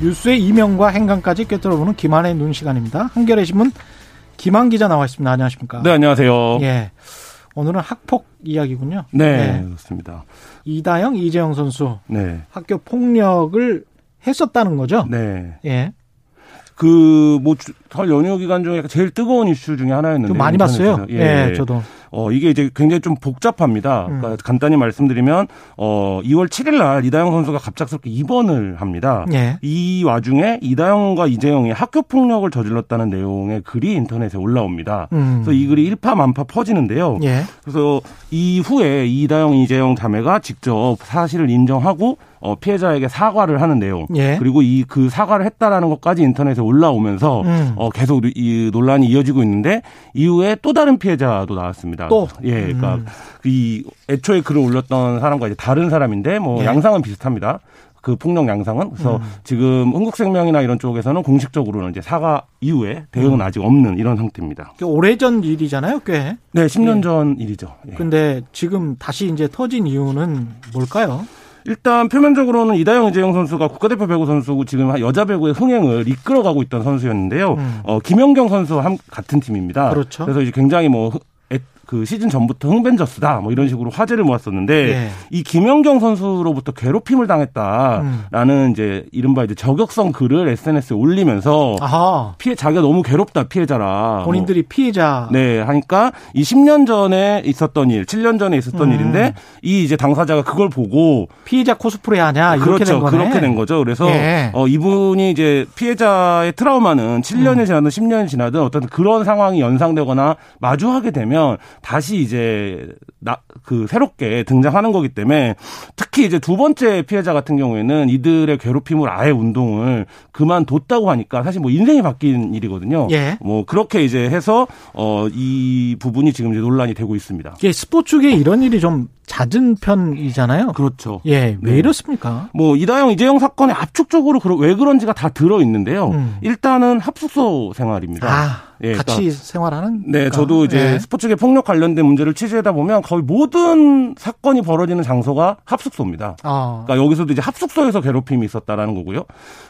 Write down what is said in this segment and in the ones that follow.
뉴스의 이명과 행간까지 꿰뚫어보는 김한의 눈 시간입니다. 한겨레 신문 김한 기자 나와 있습니다. 안녕하십니까? 네, 안녕하세요. 예. 오늘은 학폭 이야기군요. 네, 네. 그렇습니다. 이다영, 이재영 선수. 네. 학교 폭력을 했었다는 거죠? 네. 예. 그, 뭐, 설 연휴 기간 중에 제일 뜨거운 이슈 중에 하나였는데. 좀 많이 봤어요. 예, 예, 저도. 어, 이게 이제 굉장히 좀 복잡합니다. 음. 그러니까 간단히 말씀드리면, 어, 2월 7일 날 이다영 선수가 갑작스럽게 입원을 합니다. 예. 이 와중에 이다영과 이재영이 학교 폭력을 저질렀다는 내용의 글이 인터넷에 올라옵니다. 음. 그래서 이 글이 일파만파 퍼지는데요. 예. 그래서 이후에 이다영, 이재영 자매가 직접 사실을 인정하고 어, 피해자에게 사과를 하는 내용 예. 그리고 이 그 사과를 했다라는 것까지 인터넷에 올라오면서 음. 어, 계속 이 논란이 이어지고 있는데 이후에 또 다른 피해자도 나왔습니다. 또 예, 그러니까 음. 이 애초에 글을 올렸던 사람과 이제 다른 사람인데 뭐 예. 양상은 비슷합니다. 그 폭력 양상은 그래서 음. 지금 흥국생명이나 이런 쪽에서는 공식적으로는 이제 사과 이후에 대응은 음. 아직 없는 이런 상태입니다. 오래전 일이잖아요, 꽤. 네, 10년 예. 전 일이죠. 예. 근데 지금 다시 이제 터진 이유는 뭘까요? 일단 표면적으로는 이다영 이재영 선수가 국가대표 배구 선수고 지금 여자 배구의 흥행을 이끌어가고 있던 선수였는데요. 음. 어, 김연경 선수와 함, 같은 팀입니다. 그렇죠. 그래서 이제 굉장히 뭐 그 시즌 전부터 흥벤져스다 뭐 이런 식으로 화제를 모았었는데 예. 이 김연경 선수로부터 괴롭힘을 당했다라는 음. 이제 이른바 이제 저격성 글을 SNS에 올리면서 아하. 피해 자기가 너무 괴롭다 피해자라 본인들이 뭐, 피해자. 네 하니까 이 10년 전에 있었던 일, 7년 전에 있었던 음. 일인데 이 이제 당사자가 그걸 보고 피해자 코스프레 하냐 이렇게 그렇죠. 된 거네. 그렇게 된 거죠. 그래서 예. 어, 이분이 이제 피해자의 트라우마는 7년이 음. 지나든 10년이 지나든 어떤 그런 상황이 연상되거나 마주하게 되면 다시 이제 나, 그 새롭게 등장하는 거기 때문에 특히 이제 두 번째 피해자 같은 경우에는 이들의 괴롭힘을 아예 운동을 그만뒀다고 하니까 사실 뭐 인생이 바뀐 일이거든요. 예. 뭐 그렇게 이제 해서 어, 이 부분이 지금 이제 논란이 되고 있습니다. 이게 스포츠계 이런 일이 좀 잦은 편이잖아요. 그렇죠. 예, 왜 네. 이렇습니까? 뭐 이다영 이재영 사건의 압축적으로 왜 그런지가 다 들어 있는데요. 음. 일단은 합숙소 생활입니다. 아, 예, 같이 생활하는. 네, 저도 이제 예. 스포츠계 폭력 관련된 문제를 취재하다 보면 거의 모든 사건이 벌어지는 장소가 합숙소입니다. 아, 그러니까 여기서도 이제 합숙소에서 괴롭힘이 있었다라는 거고요.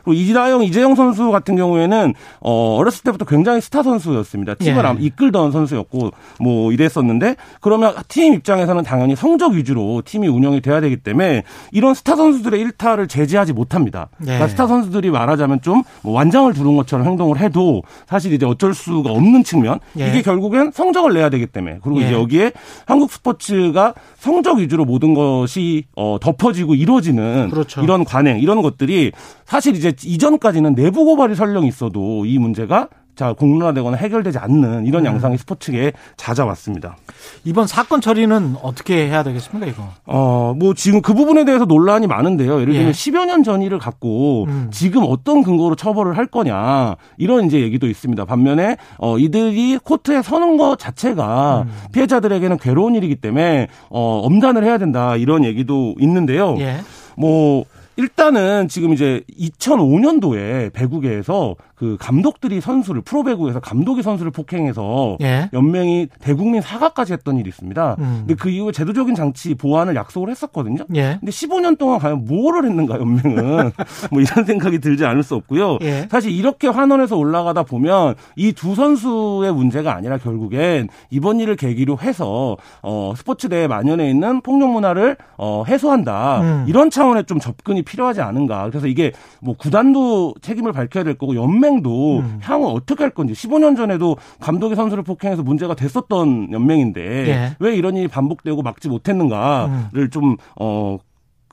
그리고 이다영, 이재영 선수 같은 경우에는 어 어렸을 때부터 굉장히 스타 선수였습니다. 팀을 예. 아- 이끌던 선수였고 뭐 이랬었는데 그러면 팀 입장에서는 당연히 성적 위주로 팀이 운영이 돼야 되기 때문에 이런 스타 선수들의 일탈을 제지하지 못합니다. 예. 그러니까 스타 선수들이 말하자면 좀 뭐 완장을 두른 것처럼 행동을 해도 사실 이제 어쩔 수가 없는 측면 예. 이게 결국엔 성적을 내야 되기 때문에 그리고 예. 이제 여기에 한국 스포츠가 성적 위주로 모든 것이 어 덮어지고 이루어지는 그렇죠. 이런 관행 이런 것들이 사실 이제 이전까지는 내부 고발이 설령 있어도 이 문제가 자 공론화되거나 해결되지 않는 이런 음. 양상이 스포츠계에 잦아왔습니다. 이번 사건 처리는 어떻게 해야 되겠습니까, 이거? 어, 뭐 지금 그 부분에 대해서 논란이 많은데요. 예를 들면 예. 10여 년 전 일을 갖고 음. 지금 어떤 근거로 처벌을 할 거냐 이런 이제 얘기도 있습니다. 반면에 어 이들이 코트에 서는 것 자체가 음. 피해자들에게는 괴로운 일이기 때문에 어 엄단을 해야 된다 이런 얘기도 있는데요. 예. 뭐 일단은 지금 이제 2005년도에 배구계에서 그 감독들이 선수를 프로배구에서 감독이 선수를 폭행해서 예. 연맹이 대국민 사과까지 했던 일이 있습니다. 음. 근데 그 이후에 제도적인 장치 보완을 약속을 했었거든요. 예. 근데 15년 동안 과연 뭐를 했는가 연맹은 뭐 이런 생각이 들지 않을 수 없고요. 예. 사실 이렇게 환원해서 올라가다 보면 이 두 선수의 문제가 아니라 결국엔 이번 일을 계기로 해서 어 스포츠 대에 만연해 있는 폭력 문화를 어 해소한다. 음. 이런 차원의 좀 접근이 필요하지 않은가. 그래서 이게 뭐 구단도 책임을 밝혀야 될 거고 연맹 도 음. 향후 어떻게 할 건지 15년 전에도 감독이 선수를 폭행해서 문제가 됐었던 연맹인데 예. 왜 이런 일이 반복되고 막지 못했는가를 좀 어.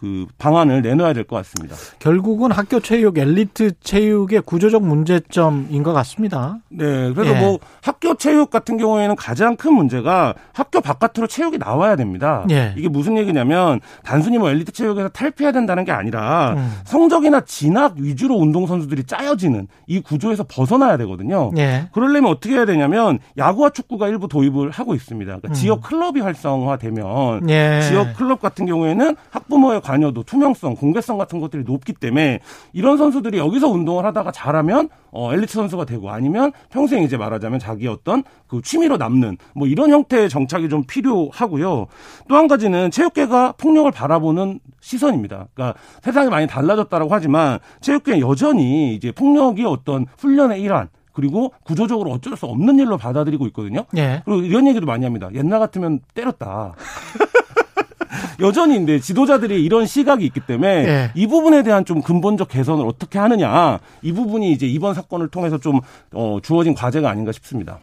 그그 방안을 내놔야 될 것 같습니다. 결국은 학교 체육, 엘리트 체육의 구조적 문제점인 것 같습니다. 네, 그래서 예. 뭐 학교 체육 같은 경우에는 가장 큰 문제가 학교 바깥으로 체육이 나와야 됩니다. 예. 이게 무슨 얘기냐면 단순히 뭐 엘리트 체육에서 탈피해야 된다는 게 아니라 음. 성적이나 진학 위주로 운동 선수들이 짜여지는 이 구조에서 벗어나야 되거든요. 예. 그러려면 어떻게 해야 되냐면 야구와 축구가 일부 도입을 하고 있습니다. 그러니까 지역 클럽이 활성화되면 음. 예. 지역 클럽 같은 경우에는 학부모의 관 여도 투명성, 공개성 같은 것들이 높기 때문에 이런 선수들이 여기서 운동을 하다가 잘하면 어, 엘리트 선수가 되고 아니면 평생 이제 말하자면 자기 어떤 그 취미로 남는 뭐 이런 형태의 정착이 좀 필요하고요. 또 한 가지는 체육계가 폭력을 바라보는 시선입니다. 그러니까 세상이 많이 달라졌다라고 하지만 체육계는 여전히 이제 폭력이 어떤 훈련의 일환 그리고 구조적으로 어쩔 수 없는 일로 받아들이고 있거든요. 예. 그리고 이런 얘기도 많이 합니다. 옛날 같으면 때렸다. 여전히 근데 지도자들이 이런 시각이 있기 때문에 예. 이 부분에 대한 좀 근본적 개선을 어떻게 하느냐 이 부분이 이제 이번 사건을 통해서 좀 어, 주어진 과제가 아닌가 싶습니다.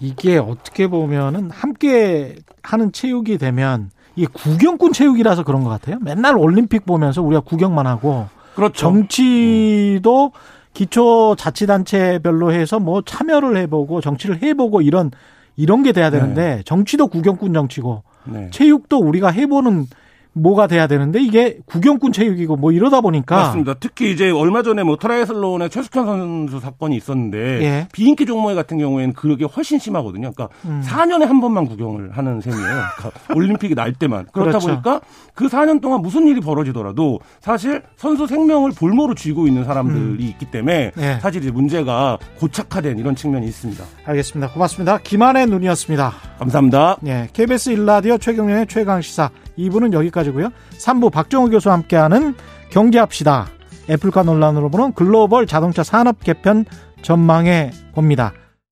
이게 어떻게 보면은 함께 하는 체육이 되면 이게 구경꾼 체육이라서 그런 것 같아요. 맨날 올림픽 보면서 우리가 구경만 하고 그렇죠. 정치도 기초 자치단체별로 해서 뭐 참여를 해보고 정치를 해보고 이런 이런 게 돼야 되는데 정치도 구경꾼 정치고 네. 체육도 우리가 해보는 뭐가 돼야 되는데 이게 구경꾼 체육이고 뭐 이러다 보니까 맞습니다. 특히 이제 얼마 전에 뭐 트라이애슬론의 최숙현 선수 사건이 있었는데 예. 비인기 종목의 같은 경우에는 그게 훨씬 심하거든요. 그러니까 음. 4년에 한 번만 구경을 하는 셈이에요. 그러니까 올림픽이 날 때만. 그렇다 그렇죠. 보니까 그 4년 동안 무슨 일이 벌어지더라도 사실 선수 생명을 볼모로 쥐고 있는 사람들이 있기 때문에 예. 사실 이제 문제가 고착화된 이런 측면이 있습니다. 알겠습니다. 고맙습니다. 김한의 눈이었습니다. 감사합니다. 예, KBS 일라디오 최경련의 최강 시사 2부는 여기까지고요. 3부 박정우 교수와 함께하는 경제합시다. 애플카 논란으로 보는 글로벌 자동차 산업 개편 전망해 봅니다.